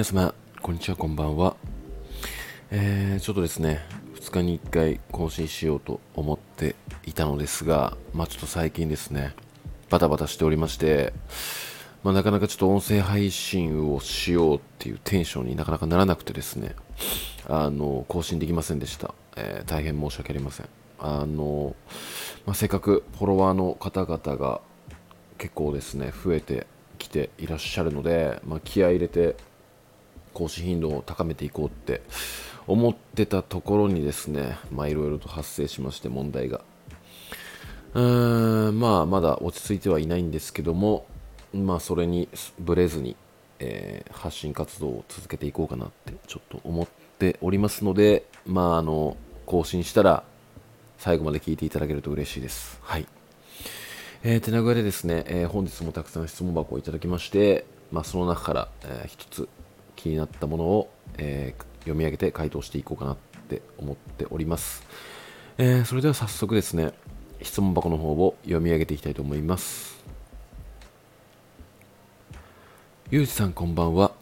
皆様、こんにちは、こんばんは。えー、ちょっとですね、2日に1回更新しようと思っていたのですが、まあちょっと最近ですね、バタバタしておりまして、まあ、なかなかちょっと音声配信をしようっていうテンションになかなかならなくてですね、あの、更新できませんでした。えー、大変申し訳ありません。あの、まあ、せっかくフォロワーの方々が結構ですね、増えてきていらっしゃるので、まあ、気合い入れて更新頻度を高めていこうって思ってたところにですね、まあいろいろと発生しまして問題が。うーん、まあまだ落ち着いてはいないんですけども、まあそれにぶれずに、えー、発信活動を続けていこうかなってちょっと思っておりますので、まああの、更新したら最後まで聞いていただけると嬉しいです。はい。えー、手なぐでですね、えー、本日もたくさん質問箱をいただきまして、まあ、その中から、えー、一つ気になったものを、えー、読み上げて回答していこうかなって思っております、えー、それでは早速ですね質問箱の方を読み上げていきたいと思います。ゆうじさんこんばんは。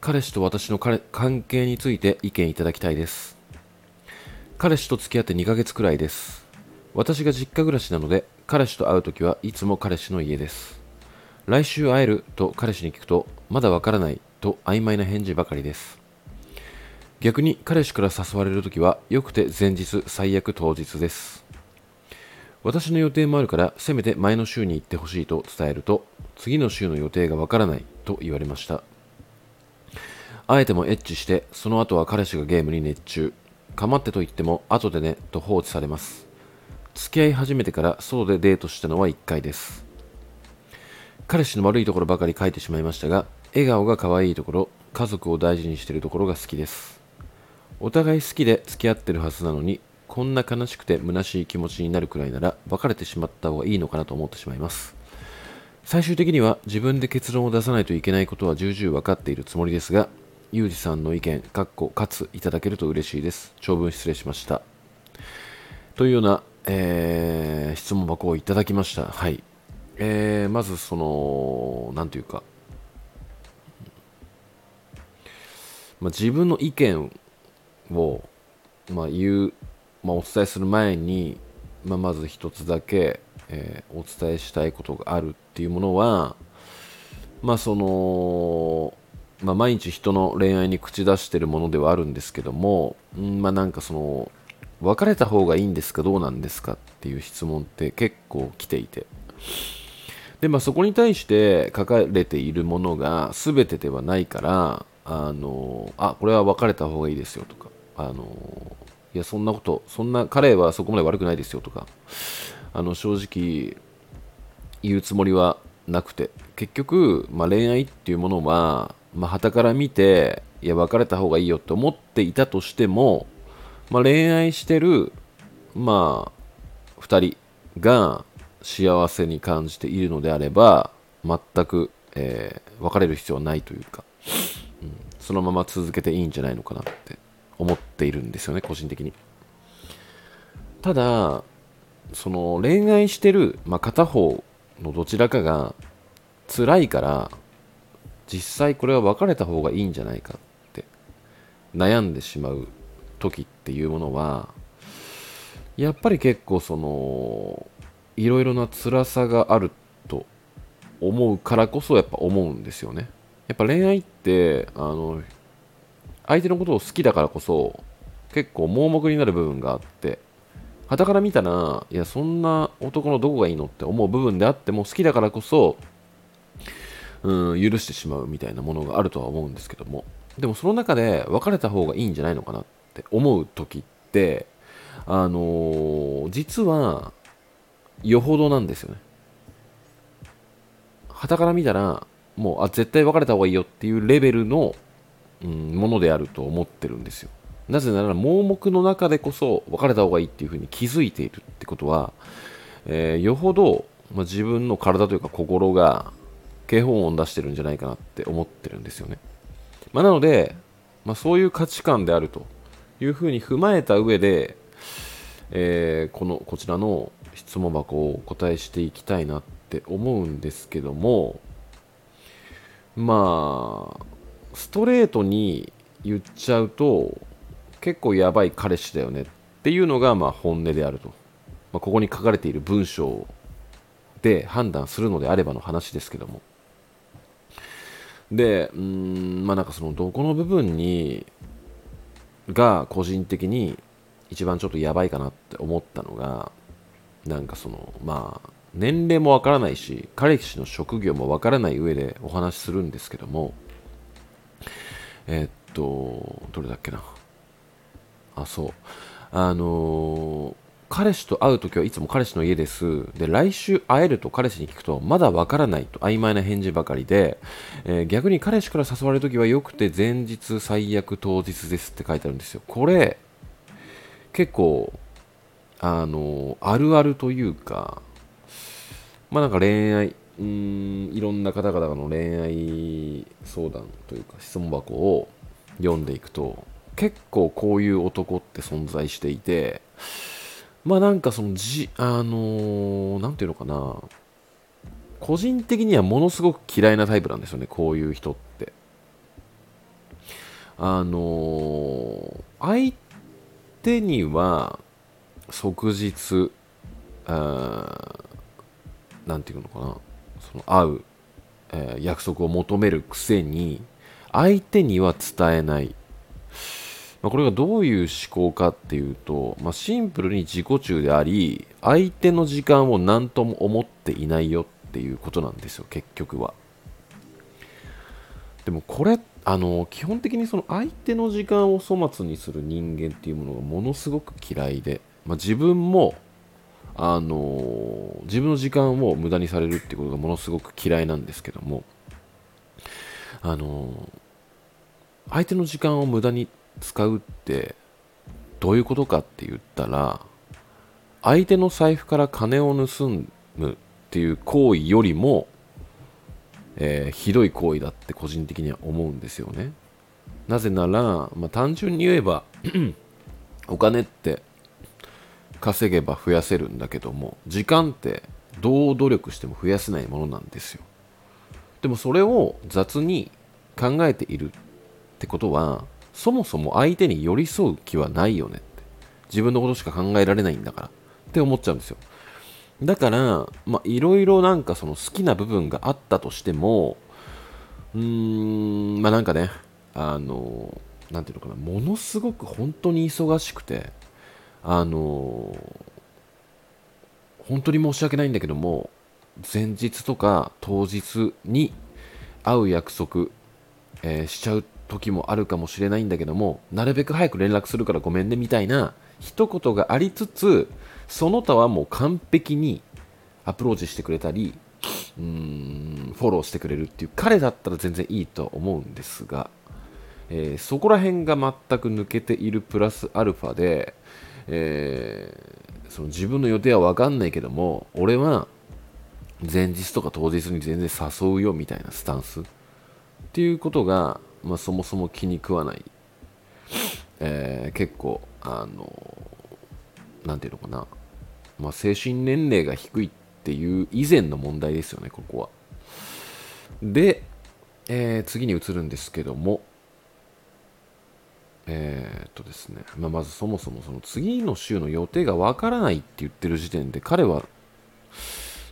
彼氏と私の関係について意見いただきたいです。彼氏と付き合って2ヶ月くらいです。私が実家暮らしなので彼氏と会うときはいつも彼氏の家です。来週会えると彼氏に聞くとまだわからない。と曖昧な返事ばかりです。逆に彼氏から誘われるときはよくて前日最悪当日です。私の予定もあるからせめて前の週に行ってほしいと伝えると次の週の予定がわからないと言われました。あえてもエッチしてその後は彼氏がゲームに熱中。かまってと言っても後でねと放置されます。付き合い始めてから外でデートしたのは1回です。彼氏の悪いところばかり書いてしまいましたが笑顔が可愛いところ家族を大事にしているところが好きですお互い好きで付き合ってるはずなのにこんな悲しくて虚しい気持ちになるくらいなら別れてしまった方がいいのかなと思ってしまいます最終的には自分で結論を出さないといけないことは重々分かっているつもりですがゆうじさんの意見、かっこ、かついただけると嬉しいです。長文失礼しました。というような、えー、質問箱をいただきました。はい。えー、まず、その、なんというか、まあ、自分の意見を、まあ、言う、まあ、お伝えする前に、まあ、まず一つだけ、えー、お伝えしたいことがあるっていうものは、まあその、まあ、毎日人の恋愛に口出してるものではあるんですけども、んまあなんかその、別れた方がいいんですかどうなんですかっていう質問って結構来ていて。で、まあそこに対して書かれているものが全てではないから、あの、あ、これは別れた方がいいですよとか、あの、いや、そんなこと、そんな、彼はそこまで悪くないですよとか、あの、正直、言うつもりはなくて、結局、まあ、恋愛っていうものは、まあ、旗から見て、いや、別れた方がいいよって思っていたとしても、まあ、恋愛してる、まあ、2人が幸せに感じているのであれば、全く、えー、別れる必要はないというか、そのまま続けていいんじゃないのかなって思っているんですよね個人的に。ただその恋愛してる、まあ、片方のどちらかが辛いから実際これは別れた方がいいんじゃないかって悩んでしまう時っていうものはやっぱり結構そのいろいろな辛さがあると思うからこそやっぱ思うんですよね。やっぱ恋愛ってあの相手のことを好きだからこそ結構盲目になる部分があって傍から見たらいやそんな男のどこがいいのって思う部分であっても好きだからこそうん許してしまうみたいなものがあるとは思うんですけどもでもその中で別れた方がいいんじゃないのかなって思う時ってあのー、実はよほどなんですよね。傍から見たらもうあ絶対別れた方がいいよっていうレベルの、うん、ものであると思ってるんですよ。なぜなら盲目の中でこそ別れた方がいいっていうふうに気づいているってことは、えー、よほど、まあ、自分の体というか心が警報音を出してるんじゃないかなって思ってるんですよね、まあ、なので、まあ、そういう価値観であるというふうに踏まえた上で、えー、このこちらの質問箱をお答えしていきたいなって思うんですけどもまあストレートに言っちゃうと結構やばい彼氏だよねっていうのがまあ本音であると、まあ、ここに書かれている文章で判断するのであればの話ですけども。でうんまあなんかそのどこの部分にが個人的に一番ちょっとやばいかなって思ったのがなんかそのまあ年齢もわからないし彼氏の職業もわからない上でお話しするんですけどもえ、っとどれだっけな。あそう。あのー、彼氏と会う時はいつも彼氏の家です。で来週会えると彼氏に聞くとまだわからないと曖昧な返事ばかりで、えー、逆に彼氏から誘われる時はよくて前日最悪当日ですって書いてあるんですよ。これ結構あのあるあるというかまあなんか恋愛うんいろんな方々の恋愛相談というか質問箱を読んでいくと結構こういう男って存在していてまあなんかそのじあの何、て言うのかな個人的にはものすごく嫌いなタイプなんですよねこういう人って。あのー、相手には即日なんていうのかな。その会う、えー、約束を求めるくせに相手には伝えない、まあ、これがどういう思考かっていうと、まあ、シンプルに自己中であり相手の時間を何とも思っていないよっていうことなんですよ結局は。でもこれあの基本的にその相手の時間を粗末にする人間っていうものがものすごく嫌いで、まあ、自分もあの自分の時間を無駄にされるっていうことがものすごく嫌いなんですけどもあの相手の時間を無駄に使うってどういうことかって言ったら相手の財布から金を盗むっていう行為よりも、えー、ひどい行為だって個人的には思うんですよね。なぜなら、まあ、単純に言えば お金って稼げば増やせるんだけども時間ってどう努力しても増やせないものなんですよ。でもそれを雑に考えているってことはそもそも相手に寄り添う気はないよねって。自分のことしか考えられないんだから。って思っちゃうんですよ。だからまあいろいろなんかその好きな部分があったとしてもうーんまあなんかねあのなんていうのかなものすごく本当に忙しくてあの本当に申し訳ないんだけども前日とか当日に会う約束、えー、しちゃう時もあるかもしれないんだけどもなるべく早く連絡するからごめんねみたいな一言がありつつその他はもう完璧にアプローチしてくれたりうーんフォローしてくれるっていう彼だったら全然いいと思うんですが、えー、そこら辺が全く抜けているプラスアルファでえー、その自分の予定は分かんないけども俺は前日とか当日に全然誘うよみたいなスタンスっていうことが、まあ、そもそも気に食わない、えー、結構あのなんていうのかな、まあ、精神年齢が低いっていう以前の問題ですよねここは。で、えー、次に移るんですけどもえー、っとですね、まあ、まずそもそもその次の週の予定がわからないって言ってる時点で彼は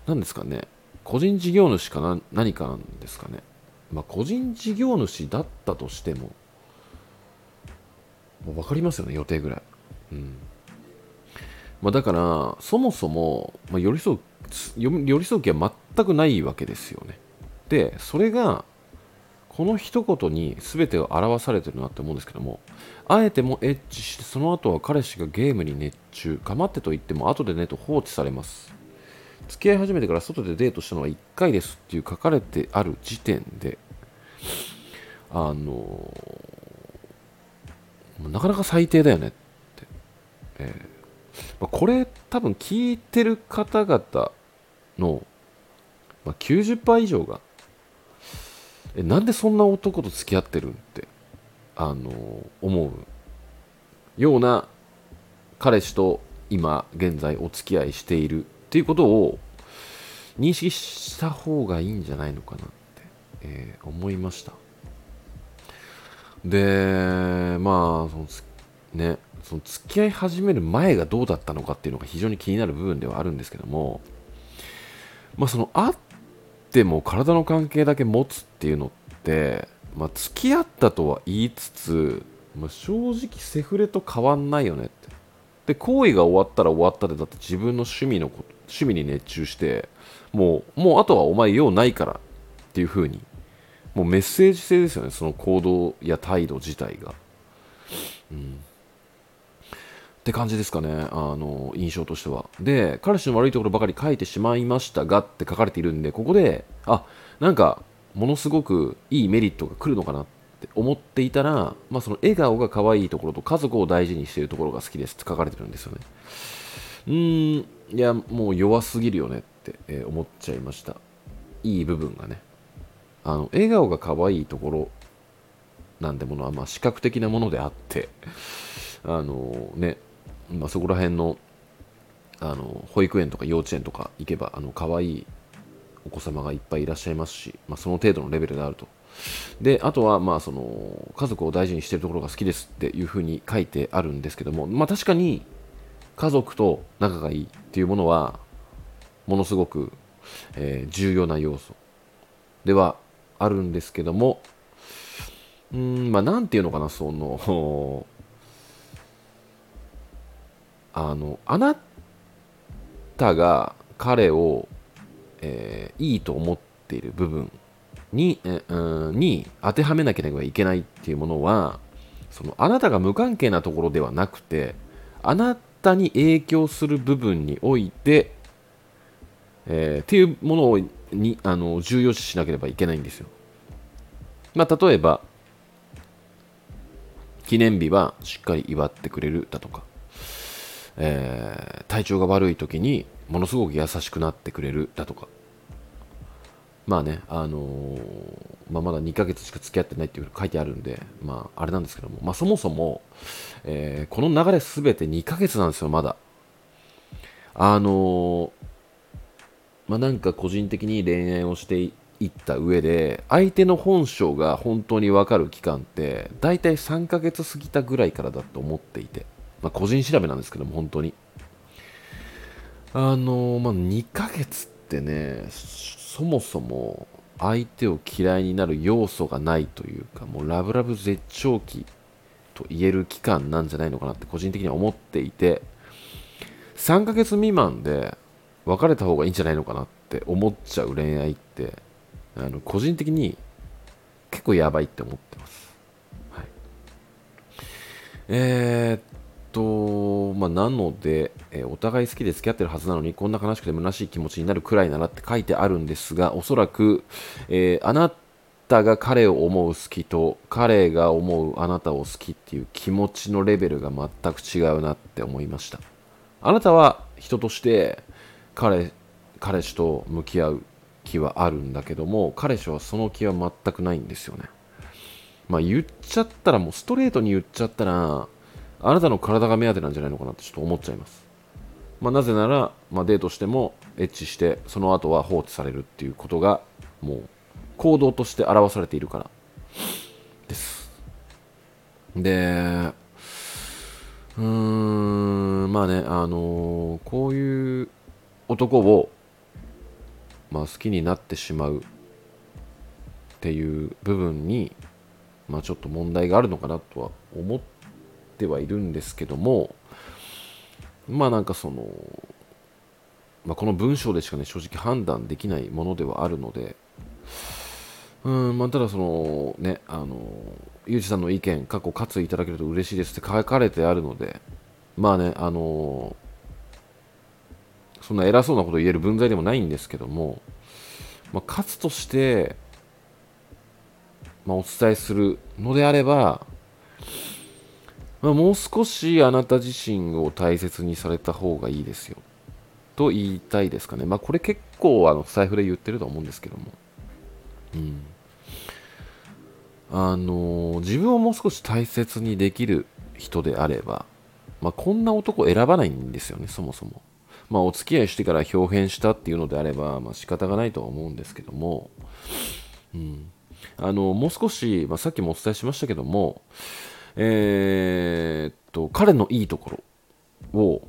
何ですかね。個人事業主かな何かなんですかね。まあ個人事業主だったとしてももう分かりますよね予定ぐらい。うん。まあ、だからそもそも、まあ、寄り添う寄り添う気は全くないわけですよね。でそれがこの一言に全てを表されてるなって思うんですけどもあえてもエッチしてその後は彼氏がゲームに熱中構ってと言っても後でねと放置されます。付き合い始めてから外でデートしたのは1回ですっていう書かれてある時点であの、なかなか最低だよねって、えーま、これ多分聞いてる方々の、まあ、90%以上がえなんでそんな男と付き合ってるんってあの思うような彼氏と今現在お付き合いしているっていうことを認識した方がいいんじゃないのかなって、えー、思いました。でまあそのつねその付き合い始める前がどうだったのかっていうのが非常に気になる部分ではあるんですけどもまあその会っても体の関係だけ持つっていうのってまあ付き合ったとは言いつつ、まあ、正直セフレと変わんないよねって。で行為が終わったら終わったでだって自分の趣味のこと趣味に熱中してもうもうあとはお前用ないからっていう風にもうメッセージ性ですよねその行動や態度自体が。うん。って感じですかね、あの印象としては。で、彼氏の悪いところばかり書いてしまいましたがって書かれているんで、ここで、あなんか、ものすごくいいメリットが来るのかなって思っていたら、まあ、その笑顔が可愛いところと家族を大事にしているところが好きですって書かれてるんですよね。うーん、いや、もう弱すぎるよねって、え、思っちゃいました。いい部分がね。あの、笑顔が可愛いところなんてものは、まあ、視覚的なものであって、あのね、まあ、そこら辺のあの保育園とか幼稚園とか行けばあの可愛いお子様がいっぱいいらっしゃいますし、まあ、その程度のレベルであると。であとは、まあ、その家族を大事にしているところが好きですっていうふうに書いてあるんですけども、まあ、確かに家族と仲がいいっていうものはものすごく、えー、重要な要素ではあるんですけどもうんまあなんていうのかなそのあのあなたが彼を、えー、いいと思っている部分に,、に当てはめなければいけないっていうものはそのあなたが無関係なところではなくてあなたに影響する部分において、えー、っていうものをにあの重要視しなければいけないんですよ。まあ、例えば記念日はしっかり祝ってくれるだとかえー、体調が悪い時にものすごく優しくなってくれるだとかまあね、あのー、まあ、まだ2ヶ月しか付き合ってないっていう書いてあるんで、まあ、あれなんですけども、まあ、そもそも、えー、この流れすべて2ヶ月なんですよ、まだ。あのー、まあ、なんか個人的に恋愛をしていった上で、相手の本性が本当にわかる期間って、大体3ヶ月過ぎたぐらいからだと思っていて。まあ、個人調べなんですけども、本当に。あのまあ、2ヶ月ってね、そもそも相手を嫌いになる要素がないというか、もうラブラブ絶頂期と言える期間なんじゃないのかなって個人的には思っていて、3ヶ月未満で別れた方がいいんじゃないのかなって思っちゃう恋愛って、あの個人的に結構やばいって思ってます。はい、えー、と、まあ、なので、えー、お互い好きで付き合ってるはずなのに、こんな悲しくて虚しい気持ちになるくらいならって書いてあるんですが、おそらく、えー、あなたが彼を思う好きと、彼が思うあなたを好きっていう気持ちのレベルが全く違うなって思いました。あなたは人として彼、彼氏と向き合う気はあるんだけども、彼氏はその気は全くないんですよね。まあ言っちゃったら、もうストレートに言っちゃったら、あなたの体が目当てなんじゃないのかなってちょっと思っちゃいます。まあ、なぜなら、まあ、デートしてもエッチしてその後は放置されるっていうことがもう行動として表されているからですでうーんまあねあのー、こういう男を、まあ、好きになってしまうっていう部分に、まあ、ちょっと問題があるのかなとは思ってってはいるんですけどもまあなんかその、まあ、この文章でしかね正直判断できないものではあるのでうんまあ、ただそのねあのゆうじさんの意見過去活意いただけると嬉しいですって書かれてあるのでまあねあのそんな偉そうなこと言える分際でもないんですけども、まあ、勝として、まあ、お伝えするのであればまあ、もう少しあなた自身を大切にされた方がいいですよと言いたいですかね。まあ、これ結構あの財布で言ってると思うんですけども。うん。あの自分をもう少し大切にできる人であれば、まあ、こんな男選ばないんですよね、そもそも。まあ、お付き合いしてから表変したっていうのであれば、まあ、仕方がないとは思うんですけども、うん。あのもう少し、まあ、さっきもお伝えしましたけども、えー、っと彼のいいところを、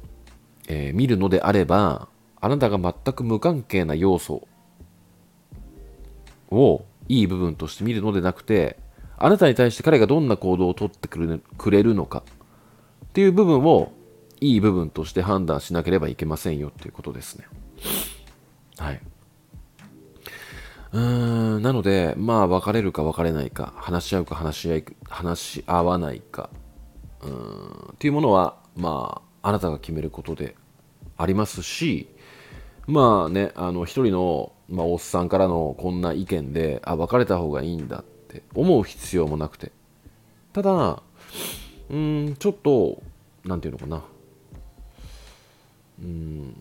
えー、見るのであればあなたが全く無関係な要素をいい部分として見るのでなくてあなたに対して彼がどんな行動をとってくれるのかっていう部分をいい部分として判断しなければいけませんよっていうことですね。はい。うーん、なので、まあ、別れるか別れないか、話し合うか話し合い、話し合わないか、うーん、っていうものは、まあ、あなたが決めることでありますし、まあね、あの、一人の、まあ、おっさんからのこんな意見で、あ、別れた方がいいんだって思う必要もなくて。ただ、うん、ちょっと、なんていうのかな。うん、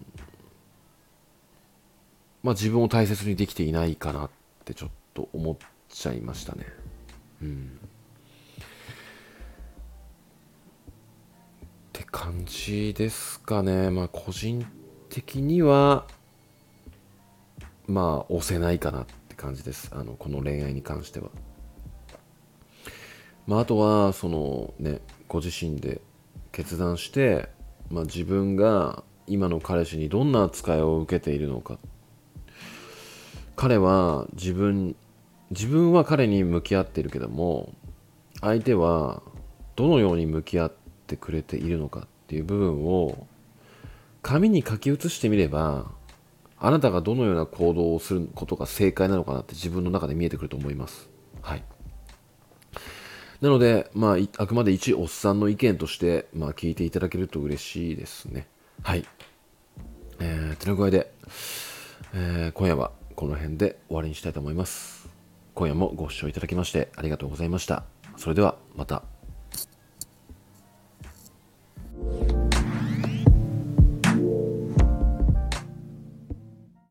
まあ自分を大切にできていないかなってちょっと思っちゃいましたね。うん。って感じですかね。まあ個人的には、まあ押せないかなって感じです。あの、この恋愛に関しては。まああとは、そのね、ご自身で決断して、まあ自分が今の彼氏にどんな扱いを受けているのか彼は自分自分は彼に向き合ってるけども相手はどのように向き合ってくれているのかっていう部分を紙に書き写してみればあなたがどのような行動をすることが正解なのかなって自分の中で見えてくると思います。はい。なので、まあ、あくまで一おっさんの意見として、まあ、聞いていただけると嬉しいですね。はい。えー、てな具合で、えー、今夜はこの辺で終わりにしたいと思います。今夜もご視聴いただきましてありがとうございました。それではまた。